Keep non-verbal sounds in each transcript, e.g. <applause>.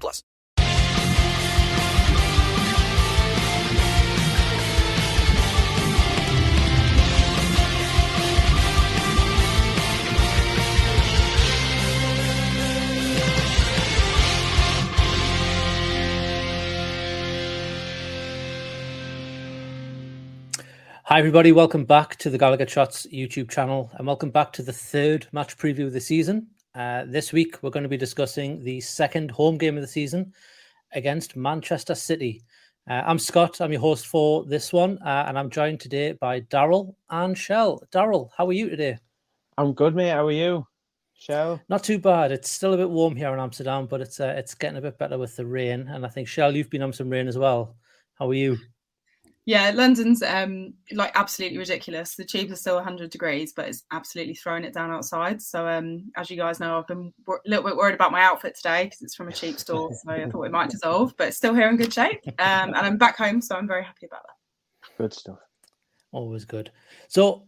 plus. Hi, everybody. Welcome back to the Gallowgate Shots YouTube channel and welcome back to the third match preview of the season. Uh, this week, we're going to be discussing the second home game of the season against Manchester City. Uh, I'm Scott. I'm your host for this one, uh, and I'm joined today by Daryl and Shell. Daryl, how are you today? I'm good, mate. How are you, Shell? Not too bad. It's still a bit warm here in Amsterdam, but it's uh, it's getting a bit better with the rain. And I think Shell, you've been on some rain as well. How are you? Yeah, London's um like absolutely ridiculous. The tubes are still 100 degrees, but it's absolutely throwing it down outside. So um as you guys know, I've been a little bit worried about my outfit today because it's from a cheap store, so I thought it might dissolve, but it's still here in good shape. Um and I'm back home, so I'm very happy about that. Good stuff. Always good. So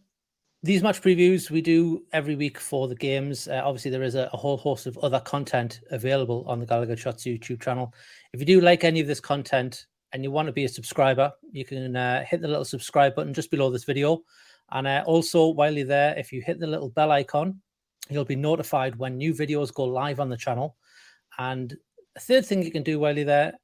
these match previews we do every week for the games. Uh, obviously, there is a, a, whole host of other content available on the Gallowgate Shots YouTube channel. If you do like any of this content, and you want to be a subscriber, you can uh, hit the little subscribe button just below this video. And uh, also, while you're there, if you hit the little bell icon, you'll be notified when new videos go live on the channel. And a third thing you can do while you're there,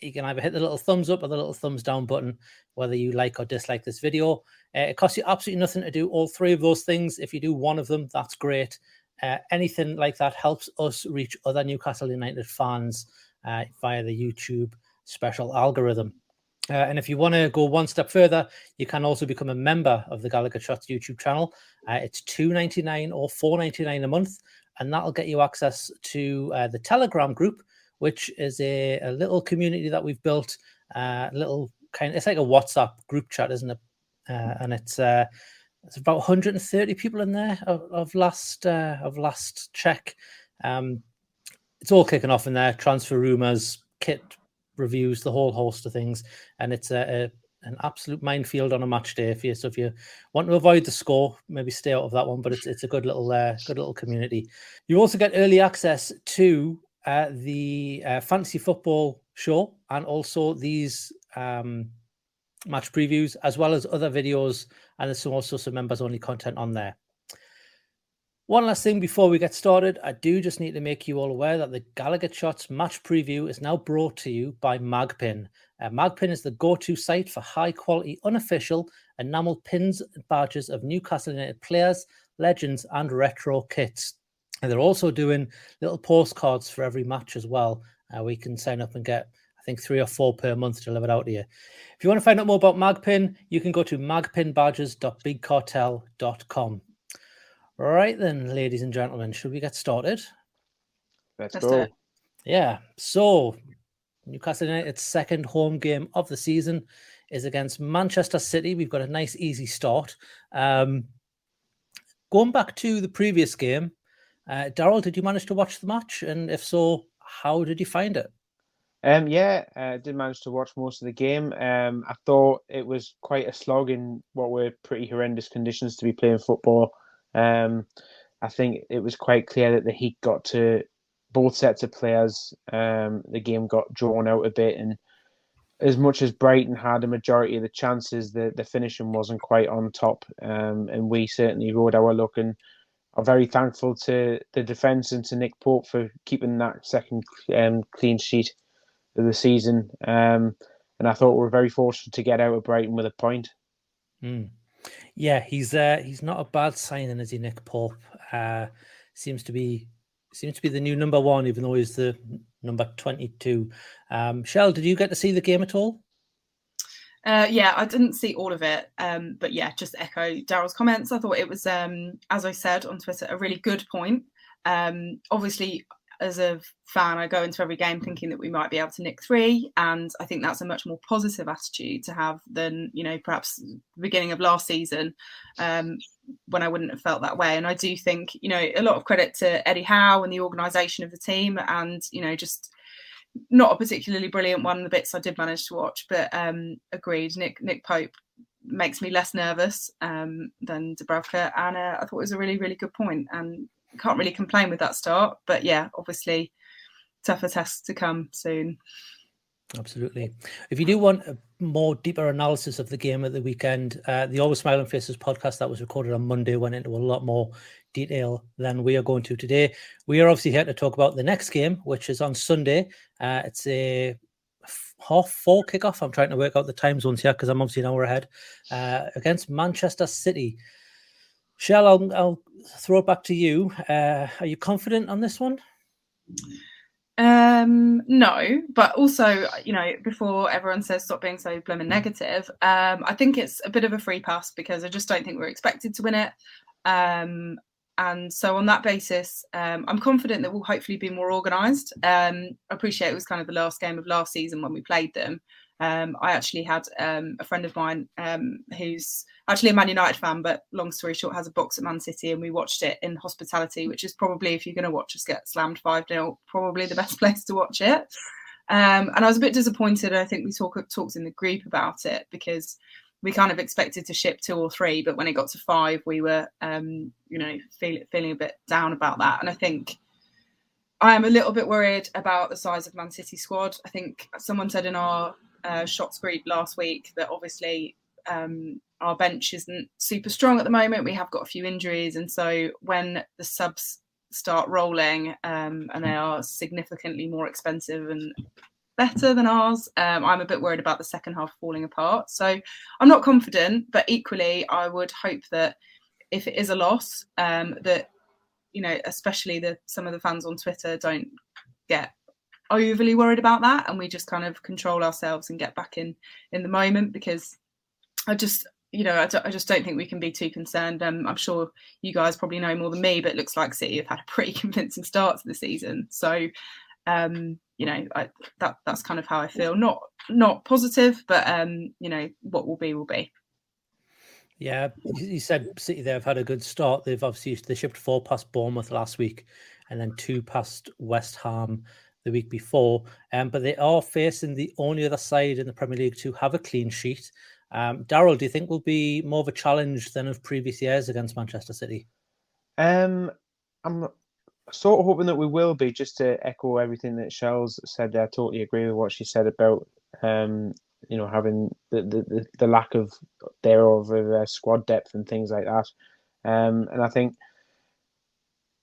you can either hit the little thumbs up or the little thumbs down button, whether you like or dislike this video. Uh, it costs you absolutely nothing to do all three of those things. If you do one of them, that's great. Uh, anything like that helps us reach other Newcastle United fans uh, via the YouTube special algorithm. Uh, and if you want to go one step further, you can also become a member of the Gallowgate Shots YouTube channel. Uh, it's two ninety nine or four ninety nine a month, and that'll get you access to uh, the Telegram group, which is a, a little community that we've built. Uh, a little kind, it's like a WhatsApp group chat, isn't it? Uh, and it's uh, it's about 130 people in there of, of last of last check. Um, it's all kicking off in there. Transfer rumors, kit reviews, the whole host of things, and it's a, a an absolute minefield on a match day for you. So if you want to avoid the score, maybe stay out of that one. But it's it's a good little uh, good little community. You also get early access to uh, the uh, fantasy football show and also these um, match previews, as well as other videos. And there's also some members only content on there. One last thing before we get started, I do just need to make you all aware that the Gallowgate Shots match preview is now brought to you by Magpin. Uh, Magpin is the go to site for high quality, unofficial enamel pins and badges of Newcastle United players, legends, and retro kits. And they're also doing little postcards for every match as well. Uh, we can sign up and get, I think, three or four per month delivered out to you. If you want to find out more about Magpin, you can go to magpinbadges.bigcartel.com. Right then, ladies and gentlemen, should we get started? Let's, Let's go. Yeah. So, Newcastle United's second home game of the season is against Manchester City. We've got a nice, easy start. Um, going back to the previous game, Uh, Daryl, did you manage to watch the match? And if so, how did you find it? Um, yeah, I uh, did manage to watch most of the game. Um, I thought it was quite a slog in what were pretty horrendous conditions to be playing football. Um, I think it was quite clear that the heat got to both sets of players. Um, the game got drawn out a bit, and as much as Brighton had a majority of the chances, the, the finishing wasn't quite on top. Um, and we certainly rode our luck and are very thankful to the defence and to Nick Pope for keeping that second um, clean sheet of the season. Um, and I thought we were very fortunate to get out of Brighton with a point. Mm. Yeah, he's uh, he's not a bad signing, is he, Nick Pope? Uh, seems to be seems to be the new number one, even though he's the number 22. Um, Shell, did you get to see the game at all? Uh, yeah, I didn't see all of it, um, but yeah, just echo Daryl's comments. I thought it was, um, as I said on Twitter, a really good point. Um, obviously, as a fan, I go into every game thinking that we might be able to nick three, and I think that's a much more positive attitude to have than you know perhaps the beginning of last season um, when I wouldn't have felt that way. And I do think you know a lot of credit to Eddie Howe and the organisation of the team, and you know just not a particularly brilliant one. The bits I did manage to watch, but um, agreed. Nick Nick Pope makes me less nervous um, than Dubravka, and uh, I thought it was a really really good point and can't really complain with that start. But yeah, obviously tougher tests to come soon. Absolutely. If you do want a more deeper analysis of the game at the weekend, uh, the Always Smiling Faces podcast that was recorded on Monday went into a lot more detail than we are going to today. We are obviously here to talk about the next game, which is on Sunday. Uh, it's a half four kickoff. I'm trying to work out the time zones here because I'm obviously an hour ahead uh, against Manchester City. Shell, I'll, I'll throw it back to you. Uh, are you confident on this one? Um, no, but also, you know, before everyone says stop being so blooming negative, um, I think it's a bit of a free pass because I just don't think we're expected to win it. Um, and so on that basis, um, I'm confident that we'll hopefully be more organised. Um, I appreciate it was kind of the last game of last season when we played them. Um, I actually had um, a friend of mine um, who's actually a Man United fan, but long story short, has a box at Man City, and we watched it in hospitality, which is probably, if you're going to watch us get slammed 5 0, probably the best <laughs> place to watch it. Um, and I was a bit disappointed. I think we talk, talked in the group about it because we kind of expected to ship two or three, but when it got to five, we were, um, you know, feel, feeling a bit down about that. And I think I am a little bit worried about the size of Man City squad. I think someone said in our uh, shots group last week that obviously um, our bench isn't super strong at the moment. We have got a few injuries, and so when the subs start rolling um, and they are significantly more expensive and better than ours, um, I'm a bit worried about the second half falling apart. So I'm not confident, but equally, I would hope that if it is a loss, um, that you know, especially the some of the fans on Twitter don't get overly worried about that and we just kind of control ourselves and get back in in the moment because i just you know I, d- I just don't think we can be too concerned. Um, i'm sure you guys probably know more than me but it looks like city have had a <laughs> pretty convincing start to the season. So um, you know I, that that's kind of how i feel. Not not positive but um, you know what will be will be. Yeah, you said City there have had a good start. They've obviously they shipped four past Bournemouth last week, and then two past West Ham the week before. Um, but they are facing the only other side in the Premier League to have a clean sheet. Um, Daryl, do you think will be more of a challenge than of previous years against Manchester City? Um, I'm sort of hoping that we will be. Just to echo everything that Shell's said, I totally agree with what she said about um, you know having the the, the lack of thereof of uh, squad depth and things like that. Um, and I think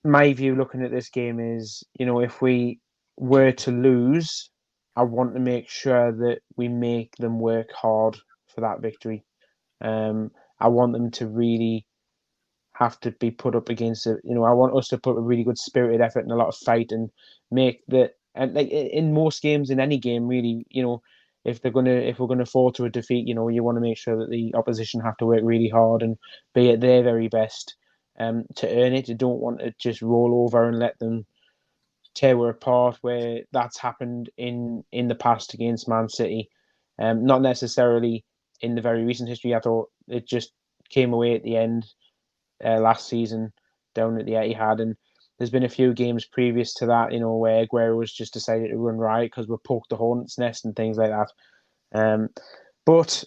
my view looking at this game is, you know, if we were to lose, I want to make sure that we make them work hard for that victory. Um, I want them to really have to be put up against it. You know, I want us to put a really good spirited effort and a lot of fight and make the and like in most games, in any game, really, you know, if they're gonna if we're gonna fall to a defeat, you know, you want to make sure that the opposition have to work really hard and be at their very best um, to earn it. You don't want to just roll over and let them tear apart where that's happened in in the past against Man City. Um, not necessarily in the very recent history. I thought it just came away at the end uh, last season down at the Etihad, and there's been a few games previous to that, you know, where Aguero was just decided to run right because we're poked the hornet's nest and things like that. Um, but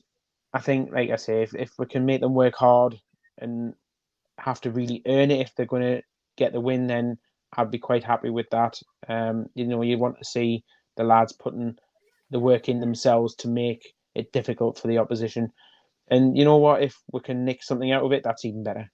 I think, like I say, if, if we can make them work hard and have to really earn it if they're going to get the win, then I'd be quite happy with that. Um, you know, you want to see the lads putting the work in themselves to make it difficult for the opposition. And you know what? If we can nick something out of it, that's even better.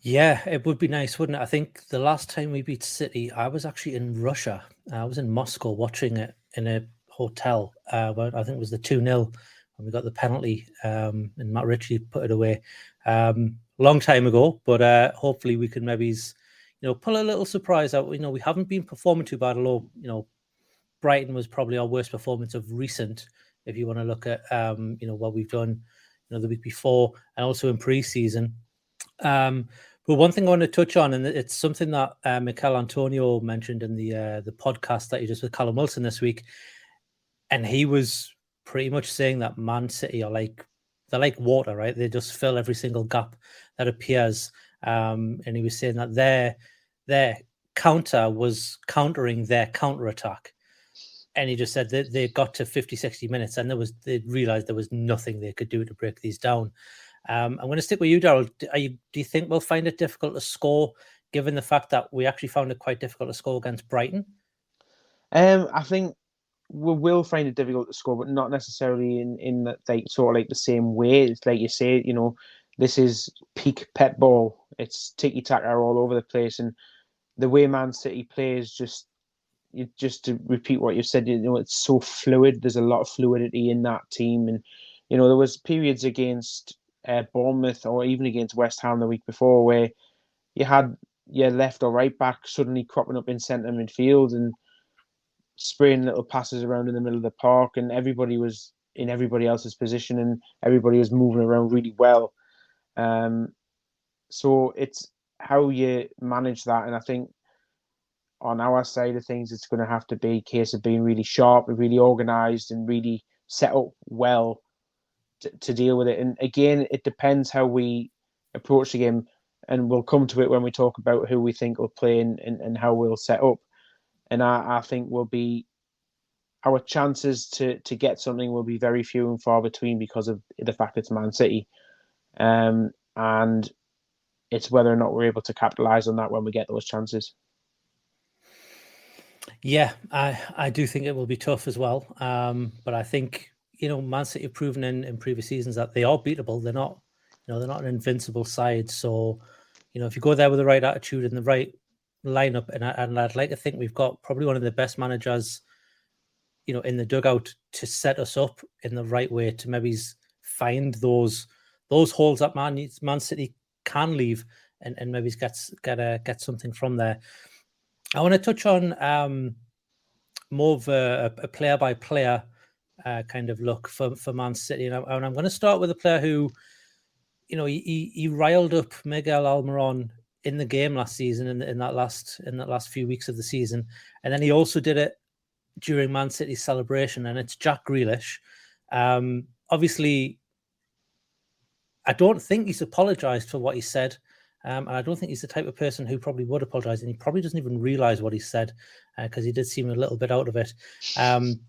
Yeah, it would be nice, wouldn't it? I think the last time we beat City, I was actually in Russia. I was in Moscow watching it in a hotel. Uh, where I think it was the 2 0 and we got the penalty um, and Matt Ritchie put it away. Um, long time ago, but uh, hopefully we can maybe, you know, pull a little surprise out. You know, we haven't been performing too bad, although, you know, Brighton was probably our worst performance of recent, if you want to look at, um, you know, what we've done, you know, the week before and also in pre-season. Um, but one thing I want to touch on, and it's something that uh, Michail Antonio mentioned in the uh, the podcast that he just with Callum Wilson this week, and he was pretty much saying that Man City are like they're like water, right? They just fill every single gap that appears. Um, and he was saying that their their counter was countering their counter attack. And he just said that they got to 50, 60 minutes and there was they realized there was nothing they could do to break these down. Um, I'm going to stick with you, Daryl. Do, you, think we'll find it difficult to score, given the fact that we actually found it quite difficult to score against Brighton? Um, I think will find it difficult to score, but not necessarily in in that like sort of like the same way. It's like you say, you know, this is peak Pep ball. It's tiki taka all over the place, and the way Man City plays just just to repeat what you said. You know, it's so fluid. There's a lot of fluidity in that team, and you know there was periods against uh, Bournemouth or even against West Ham the week before where you had your left or right back suddenly cropping up in centre midfield and spraying little passes around in the middle of the park, and everybody was in everybody else's position, and everybody was moving around really well. Um, so it's how you manage that, and I think on our side of things, it's going to have to be a case of being really sharp and really organised and really set up well to, to deal with it. And again, it depends how we approach the game, and we'll come to it when we talk about who we think will play and, and, and how we'll set up and I, I think will be our chances to to get something will be very few and far between because of the fact it's Man City, um, and it's whether or not we're able to capitalize on that when we get those chances. Yeah, I I do think it will be tough as well. Um, but I think you know Man City have proven in, in previous seasons that they are beatable. They're not, you know, they're not an invincible side. So, you know, if you go there with the right attitude and the right lineup, and, I, and I'd like to think we've got probably one of the best managers, you know, in the dugout to set us up in the right way to maybe find those those holes that Man Man City can leave, and and maybe get get a, get something from there. I want to touch on um, more of a, a player by player uh, kind of look for for Man City, and, I, am going to start with a player who, you know, he, he riled up Miguel Almiron in the game last season in, in that last in that last few weeks of the season, and then he also did it during Man City's celebration, and it's Jack Grealish. Um, obviously, I don't think he's apologized for what he said. Um, and I don't think he's the type of person who probably would apologize. And he probably doesn't even realize what he said because uh, he did seem a little bit out of it. Um,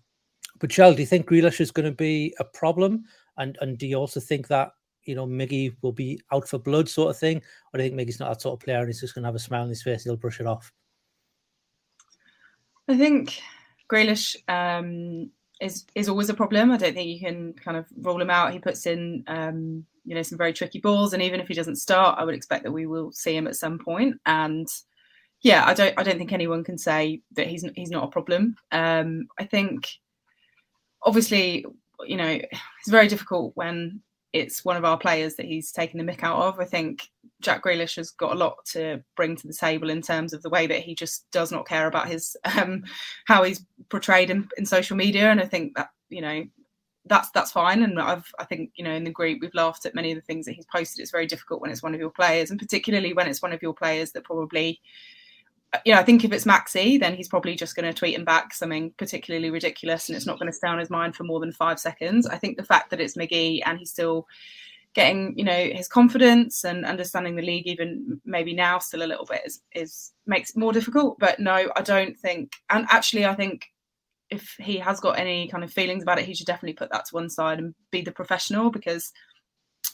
but, Shell, do you think Grealish is going to be a problem? And, and do you also think that you know, Miggy will be out for blood sort of thing? Or do you think Miggy's not that sort of player and he's just going to have a smile on his face? He'll brush it off. I think Grealish um, is is always a problem. I don't think you can kind of rule him out. He puts in um, you know some very tricky balls, and even if he doesn't start, I would expect that we will see him at some point. And yeah, I don't I don't think anyone can say that he's he's not a problem. Um, I think obviously you know it's very difficult when it's one of our players that he's taken the mick out of. I think Jack Grealish has got a lot to bring to the table in terms of the way that he just does not care about his <laughs> um, how he's portrayed in, in social media, and I think that you know that's that's fine. And I've I think you know in the group we've laughed at many of the things that he's posted. It's very difficult when it's one of your players, and particularly when it's one of your players that probably you know, I think if it's Maxi, then he's probably just going to tweet him back something particularly ridiculous and it's not going to stay on his mind for more than five seconds. I think the fact that it's Miggy and he's still getting you know his confidence and understanding the league even maybe now still a little bit is, is makes it more difficult but no i don't think and actually i think if he has got any kind of feelings about it he should definitely put that to one side and be the professional because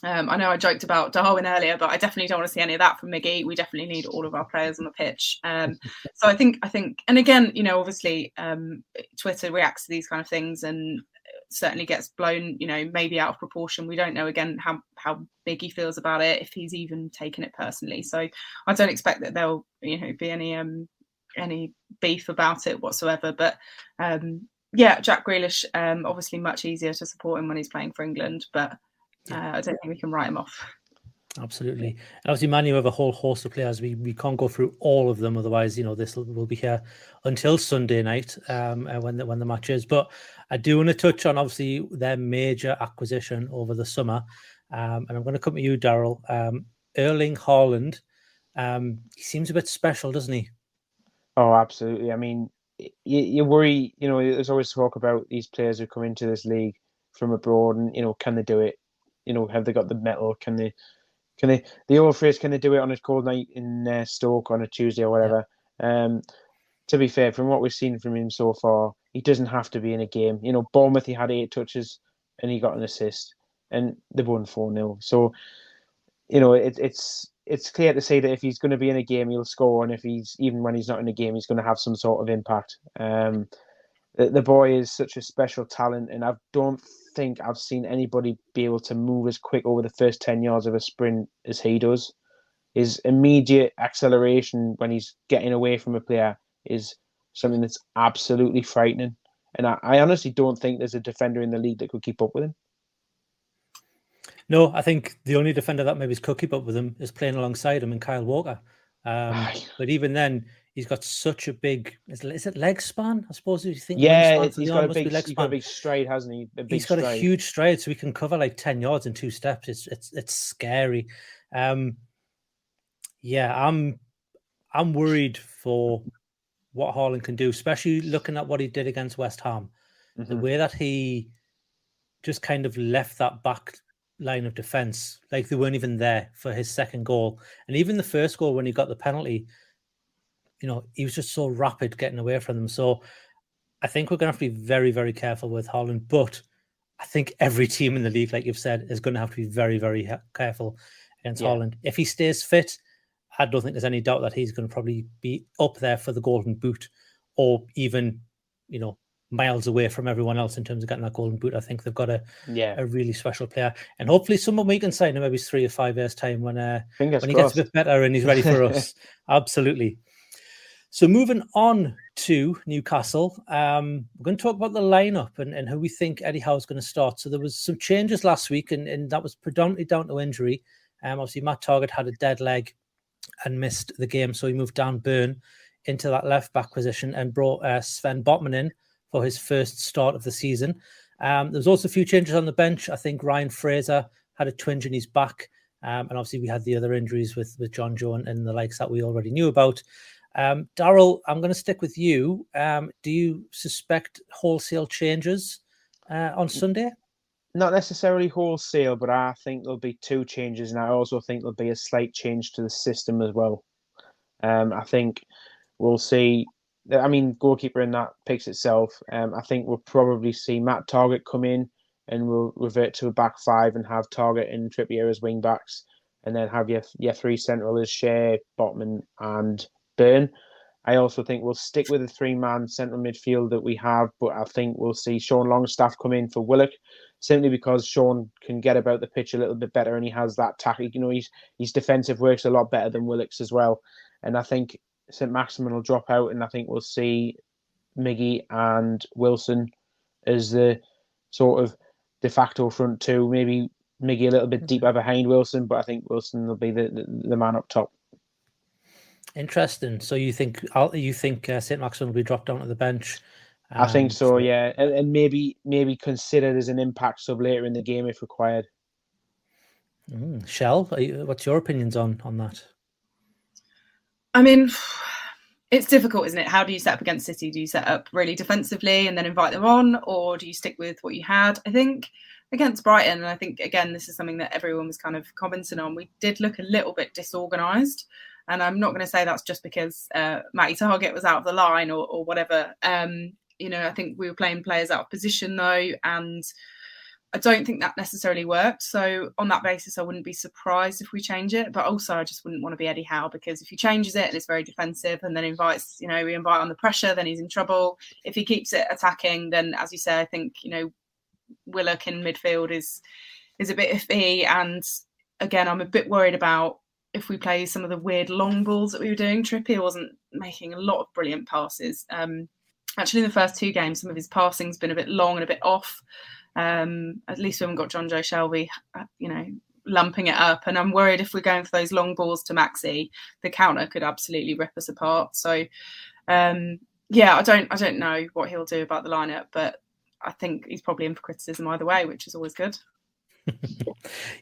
um, I know I joked about Darwin earlier, but I definitely don't want to see any of that from Miggy. We definitely need all of our players on the pitch. Um, <laughs> so I think, I think, and again, you know, obviously, um, Twitter reacts to these kind of things and certainly gets blown, you know, maybe out of proportion. We don't know again how how big he feels about it, if he's even taken it personally. So I don't expect that there'll, you know, be any um any beef about it whatsoever. But um yeah, Jack Grealish, um, obviously much easier to support him when he's playing for England, but uh, I don't think we can write him off. Absolutely. And obviously, Man, you have a whole host of players. We we can't go through all of them, otherwise, you know, this will be here until Sunday night um, uh, when the when the match is. But I do want to touch on obviously their major acquisition over the summer, um, and I'm going to come to you, Daryl. Um, Erling Haaland. Um, he seems a bit special, doesn't he? Oh, absolutely. I mean, you, you worry. You know, there's always talk about these players who come into this league from abroad, and you know, can they do it? You know, have they got the metal? Can they? Can they? The old phrase, can they do it on a cold night in uh, Stoke on a Tuesday or whatever? Um, to be fair, from what we've seen from him so far, he doesn't have to be in a game. You know, Bournemouth, he had eight touches and he got an assist, and they won four 0 So, you know, it, it's it's clear to say that if he's going to be in a game, he'll score, and if he's even when he's not in a game, he's going to have some sort of impact. Um, the, the boy is such a special talent, and I don't think I've seen anybody be able to move as quick over the first 10 yards of a sprint as he does. His immediate acceleration when he's getting away from a player is something that's absolutely frightening. And I, I honestly don't think there's a defender in the league that could keep up with him. No, I think the only defender that maybe could keep up with him is playing alongside him and Kyle Walker. Um, but even then, he's got such a big is it leg span? I suppose you think. Yeah, he's got, a big, he's got a big stride, hasn't he? he's got stride. a huge stride, so he can cover like ten yards in two steps. It's it's it's scary. Um, yeah, I'm I'm worried for what Haaland can do, especially looking at what he did against West Ham. Mm-hmm. The way that he just kind of left that back line of defense like they weren't even there for his second goal, and even the first goal when he got the penalty you know, he was just so rapid getting away from them. So I think we're going to have to be very, very careful with Haaland. But I think every team in the league, like you've said, is going to have to be very, very careful against yeah. Haaland. If he stays fit, I don't think there's any doubt that he's going to probably be up there for the golden boot or even, you know, miles away from everyone else in terms of getting that golden boot. I think they've got a yeah. a really special player, and hopefully someone we can sign in maybe three or five years time when uh, Fingers when he crossed. gets a bit better and he's ready for <laughs> us. Absolutely. So moving on to Newcastle, um, we're going to talk about the lineup and, and who we think Eddie Howe is going to start. So there was some changes last week, and, and that was predominantly down to injury. Um, obviously, Matt Targett had a dead leg and missed the game, so he moved Dan Burn into that left back position and brought uh, Sven Botman in for his first start of the season. Um, there was also a few changes on the bench. I think Ryan Fraser had a twinge in his back, um, and obviously we had the other injuries with with Jonjo and, and the likes that we already knew about. Um, Daryl, I'm going to stick with you. Um, do you suspect wholesale changes uh, on Sunday? Not necessarily wholesale, but I think there'll be two changes, and I also think there'll be a slight change to the system as well. Um, I think we'll see. I mean, goalkeeper in that picks itself. Um, I think we'll probably see Matt Targett come in, and we'll revert to a back five and have Targett and Trippier as wing backs, and then have your your three central as Schär, Botman, and Burn. I also think we'll stick with the three man central midfield that we have, but I think we'll see Sean Longstaff come in for Willock simply because Sean can get about the pitch a little bit better and he has that tactic. You know, he's his defensive works a lot better than Willock's as well. And I think St. Maximin will drop out and I think we'll see Miggy and Wilson as the sort of de facto front two. Maybe Miggy a little bit mm-hmm. deeper behind Wilson, but I think Wilson will be the, the, the man up top. Interesting. So you think you think uh, Saint Maximin will be dropped down to the bench? I think so, yeah, and, and, maybe maybe considered as an impact sub later in the game if required. Mm. Shell, you, what's your opinions on on that? I mean, it's difficult, isn't it? How do you set up against City? Do you set up really defensively and then invite them on, or do you stick with what you had? I think against Brighton, and I think again this is something that everyone was kind of commenting on. We did look a little bit disorganised, and I'm not going to say that's just because uh, Matty Targett was out of the line or, or whatever. Um, you know, I think we were playing players out of position though, and I don't think that necessarily worked. So on that basis, I wouldn't be surprised if we change it. But also, I just wouldn't want to be Eddie Howe because if he changes it and it's very defensive and then invites, you know, we invite on the pressure, then he's in trouble. If he keeps it attacking, then as you say, I think you know, Willock in midfield is is a bit iffy. And again, I'm a bit worried about if we play some of the weird long balls that we were doing. Trippier wasn't making a lot of brilliant passes. Um, actually, in the first two games, some of his passing's been a bit long and a bit off. Um, at least we haven't got Jonjo Shelvey, uh, you know, lumping it up. And I'm worried if we're going for those long balls to Maxi, the counter could absolutely rip us apart. So, um, yeah, I don't, I don't know what he'll do about the lineup, but I think he's probably in for criticism either way, which is always good. <laughs>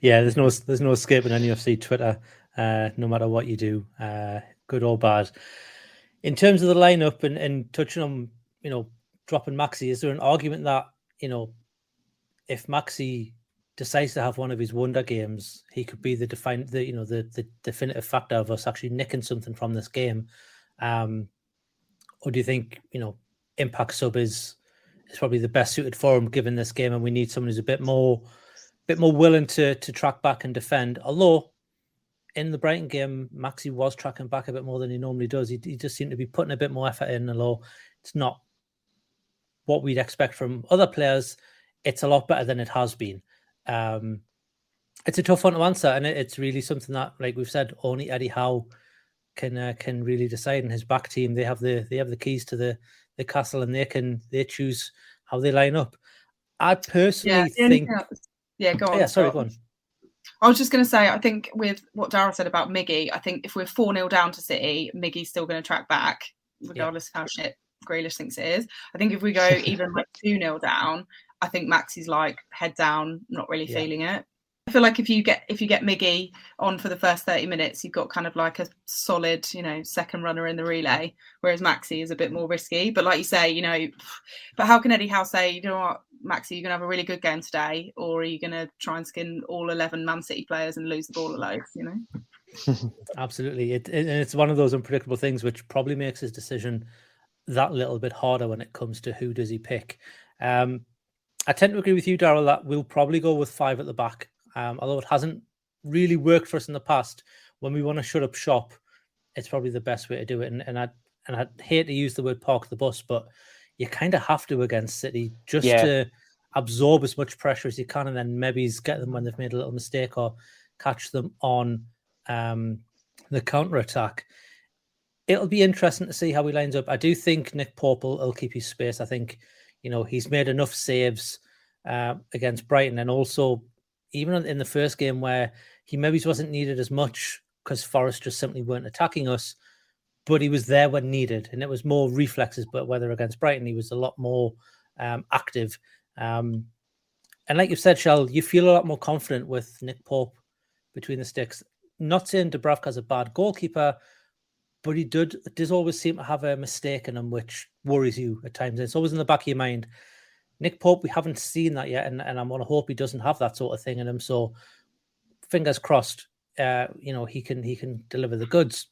yeah, there's no, there's no escaping NUFC Twitter, uh, no matter what you do, uh, good or bad. In terms of the lineup and, and touching on, you know, dropping Maxi, is there an argument that you know if Maxi decides to have one of his wonder games, he could be the define the you know the the definitive factor of us actually nicking something from this game. Um, or do you think you know impact sub is is probably the best suited for him given this game, and we need someone who's a bit more bit more willing to to track back and defend. Although in the Brighton game, Maxi was tracking back a bit more than he normally does. He, he just seemed to be putting a bit more effort in. Although it's not what we'd expect from other players it's a lot better than it has been. Um, it's a tough one to answer, and it, it's really something that, like we've said, only Eddie Howe can uh, can really decide. And his back team, they have the they have the keys to the the castle, and they can they choose how they line up. I personally yeah, think. Yeah, go on. Yeah, sorry, go on. I was just going to say, I think with what Daryl said about Miggy, I think if we're 4 0 down to City, Miggy's still going to track back, regardless yeah. of how shit Grealish thinks it is. I think if we go <laughs> even like 2 0 down, I think Maxi's like head down, not really yeah. feeling it. I feel like if you get if you get Miggy on for the first 30 minutes, you've got kind of like a solid, you know, second runner in the relay, whereas Maxi is a bit more risky. But like you say, you know, but how can Eddie Howe say, you know what, Maxi, you're gonna have a really good game today, or are you gonna try and skin all 11 Man City players and lose the ball a load, you know? <laughs> Absolutely. It, it, and it's one of those unpredictable things which probably makes his decision that little bit harder when it comes to who does he pick. Um, I tend to agree with you, Daryl, that we'll probably go with five at the back. Um, although it hasn't really worked for us in the past, when we want to shut up shop, it's probably the best way to do it. And, and I and I hate to use the word park the bus, but you kind of have to against City just yeah. to absorb as much pressure as you can, and then maybe get them when they've made a little mistake or catch them on um, the counter attack. It'll be interesting to see how he lines up. I do think Nick Pope will, will keep his space. I think you know, he's made enough saves uh, against Brighton, and also even in the first game where he maybe wasn't needed as much because Forest just simply weren't attacking us, but he was there when needed, and it was more reflexes. But whether against Brighton, he was a lot more um, active. Um, and like you've said, Shell, you feel a lot more confident with Nick Pope between the sticks. Not saying Dubravka's a bad goalkeeper, but he did does always seem to have a mistake in him which worries you at times. It's always in the back of your mind. Nick Pope, we haven't seen that yet, and, and I'm gonna hope he doesn't have that sort of thing in him. So fingers crossed, uh, you know, he can he can deliver the goods.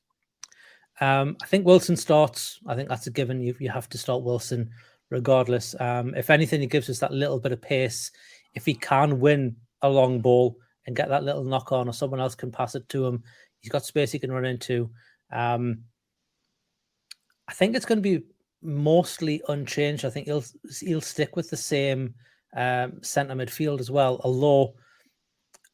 Um, I think Wilson starts. I think that's a given. You you have to start Wilson regardless. Um, if anything, he gives us that little bit of pace. If he can win a long ball and get that little knock on, or someone else can pass it to him, he's got space he can run into. Um, I think it's going to be mostly unchanged. I think he'll he'll stick with the same um, centre midfield as well. Although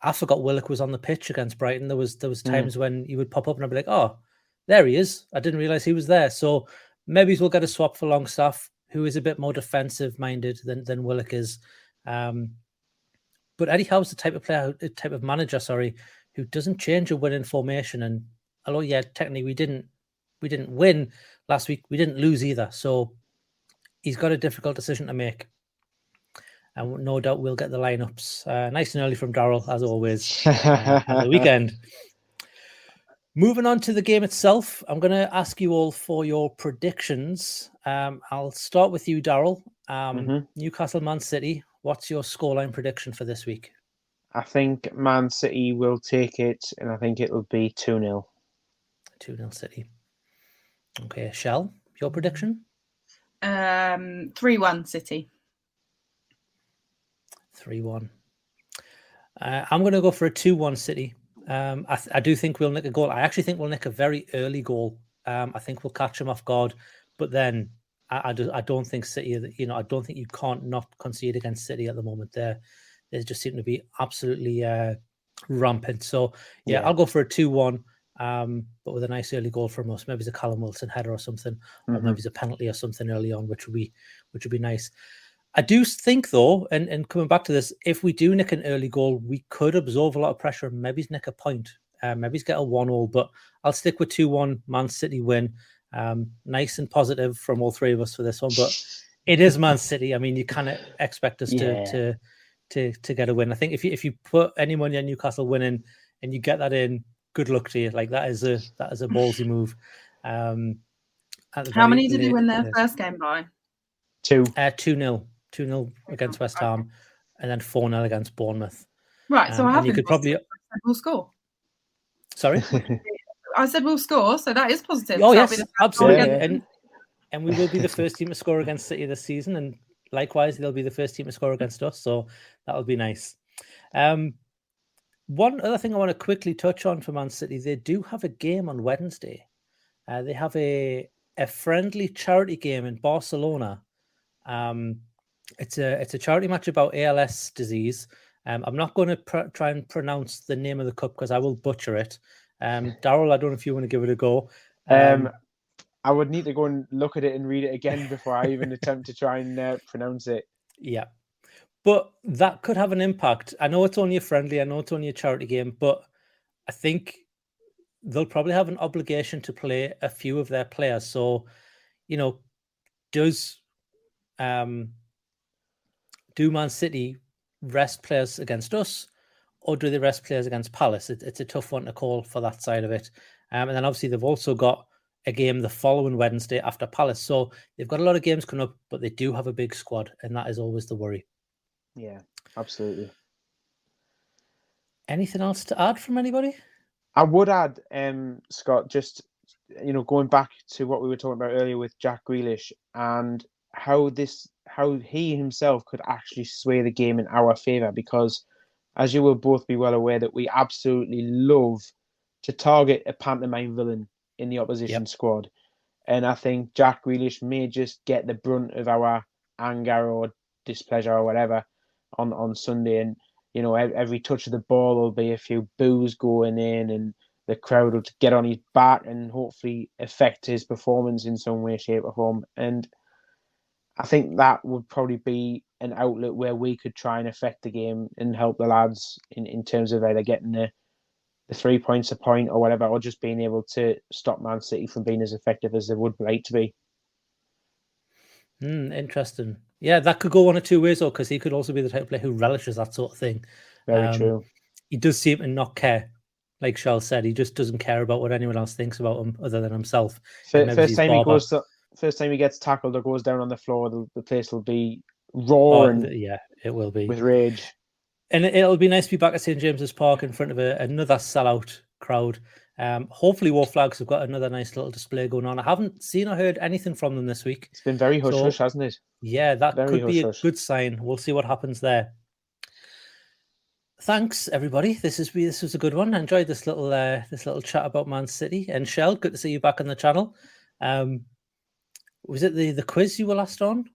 I forgot Willock was on the pitch against Brighton. There was there was hmm. times mm. when he would pop up and I'd be like, "Oh, there he is." I didn't realize he was there. So maybe we'll get a swap for Longstaff, who is a bit more defensive minded than than Willock is. Um, but Eddie Howe's the type of player, type of manager, sorry, who doesn't change a winning formation and although yeah, technically we didn't we didn't win last week, we didn't lose either. So he's got a difficult decision to make. And no doubt we'll get the lineups uh, nice and early from Daryl, as always, uh, the <laughs> weekend. Moving on to the game itself, I'm going to ask you all for your predictions. Um, I'll start with you, Daryl. Um, mm-hmm. Newcastle Man City. what's your scoreline prediction for this week? I think Man City will take it, and I think it'll be 2 0. 2 0 City. Okay, Shell, your prediction? Um, three one City. 3 1. Uh, I'm going to go for a 2 1 City. Um, I, th- I, do think we'll nick a goal. I actually think we'll nick a very early goal. Um, I think we'll catch them off guard. But then I, I, do, I don't think City, you know, I don't think you can't not concede against City at the moment. They're, they just seem to be absolutely uh, rampant. So, yeah, yeah, I'll go for a 2 1. Um, but with a nice early goal from us, maybe it's a Callum Wilson header or something, mm-hmm. or maybe it's a penalty or something early on, which would be which would be nice. I do think though, and, and coming back to this, if we do nick an early goal, we could absorb a lot of pressure and maybe nick a point. Uh, maybe get a one all, but I'll stick with two one Man City win. Um, nice and positive from all three of us for this one, but it is Man <laughs> City. I mean, you kind of expect us yeah. to to to to get a win. I think if you if you put any money on Newcastle winning and you get that in, good luck to you. Like that is a that is a ballsy move. Um, How many did he win their first game by? Two. Uh, two nil. 2 0 against West Ham, and then 4 0 against Bournemouth. Right. So um, I have you could probably we'll score. Sorry, <laughs> I said we'll score, so that is positive. Oh so yes, absolutely, and and we will be the first team to score against City this season, and likewise they'll be the first team to score against us. So that'll be nice. Um, one other thing I want to quickly touch on for Man City, they do have a game on Wednesday. Uh, they have a a friendly charity game in Barcelona. Um, it's a it's a charity match about ALS disease. Um, I'm not going to pr- try and pronounce the name of the cup because I will butcher it. Um, <laughs> Daryl, I don't know if you want to give it a go. Um, um, I would need to go and look at it and read it again before I even attempt to try and uh, pronounce it. Yeah, but that could have an impact. I know it's only a friendly. I know it's only a charity game, but I think they'll probably have an obligation to play a few of their players. So, you know, does um do Man City rest players against us, or do they rest players against Palace? It, it's a tough one to call for that side of it. Um, and then obviously they've also got a game the following Wednesday after Palace, so they've got a lot of games coming up, but they do have a big squad, and that is always the worry. Yeah, absolutely. Anything else to add from anybody? I would add, um, Scott, just you know, going back to what we were talking about earlier with Jack Grealish and how this how he himself could actually sway the game in our favour because as you will both be well aware that we absolutely love to target a pantomime villain in the opposition yep. squad. And I think Jack Grealish may just get the brunt of our anger or displeasure or whatever on, on Sunday. And, you know, every touch of the ball will be a few boos going in and the crowd will get on his back and hopefully affect his performance in some way, shape, or form. And I think that would probably be an outlet where we could try and affect the game and help the lads in, in terms of either getting the, the three points a point or whatever, or just being able to stop Man City from being as effective as they would like to be. Mm, interesting. Yeah, that could go one or two ways, though, because he could also be the type of player who relishes that sort of thing. Very um, true. He does seem to not care. Like Charles said, he just doesn't care about what anyone else thinks about him other than himself. First, first time he goes to first time he gets tackled or goes down on the floor, the, the place will be roaring. Oh, yeah, it will be with rage. And it'll be nice to be back at St James's Park in front of a, another sellout crowd. Um, hopefully, Wor Flags have got another nice little display going on. I haven't seen or heard anything from them this week. It's been very hush so, hush, hasn't it? Yeah, that very could be a good sign. We'll see what happens there. Thanks, everybody. This is this was a good one. I enjoyed this little uh, this little chat about Man City and Shell. Good to see you back on the channel. Um, was it the the quiz you were last on?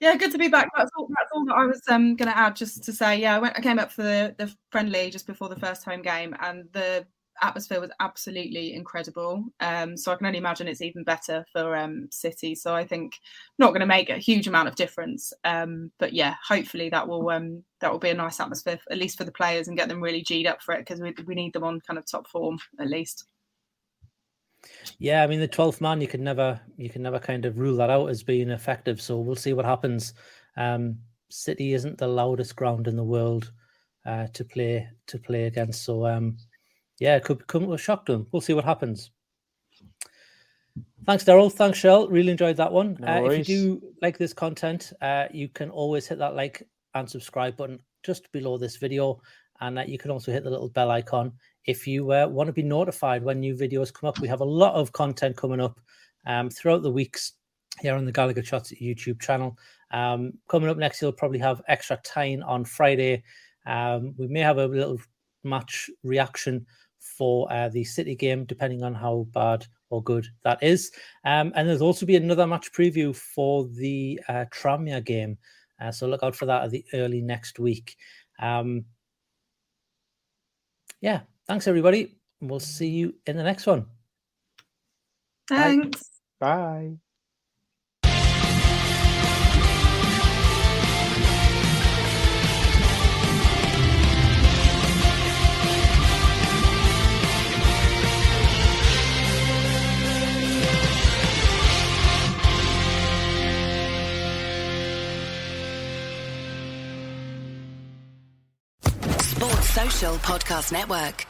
Yeah, good to be back. That's all. That's all that I was um, going to add. Just to say, yeah, I went. I came up for the the friendly just before the first home game, and the atmosphere was absolutely incredible. Um, so I can only imagine it's even better for um, City. So I think not going to make a huge amount of difference. Um, but yeah, hopefully that will um, that will be a nice atmosphere, at least for the players, and get them really g'd up for it because we we need them on kind of top form at least. Yeah, I mean the twelfth man, you can never you can never kind of rule that out as being effective. So we'll see what happens. Um, City isn't the loudest ground in the world uh, to play to play against. So um, yeah, it could come a shock to them. We'll see what happens. Thanks, Daryl. Thanks, Shell. Really enjoyed that one. No uh, if you do like this content, uh, you can always hit that like and subscribe button just below this video. And uh, you can also hit the little bell icon if you uh, want to be notified when new videos come up. We have a lot of content coming up um, throughout the weeks here on the Gallowgate Shots YouTube channel. Um, coming up next, you'll probably have extra time on Friday. Um, we may have a little match reaction for uh, the City game, depending on how bad or good that is. Um, and there's also be another match preview for the uh, Tranmere game. Uh, so look out for that at the early next week. Um, yeah, thanks everybody. We'll see you in the next one. Thanks. Bye. Sports Social Podcast Network.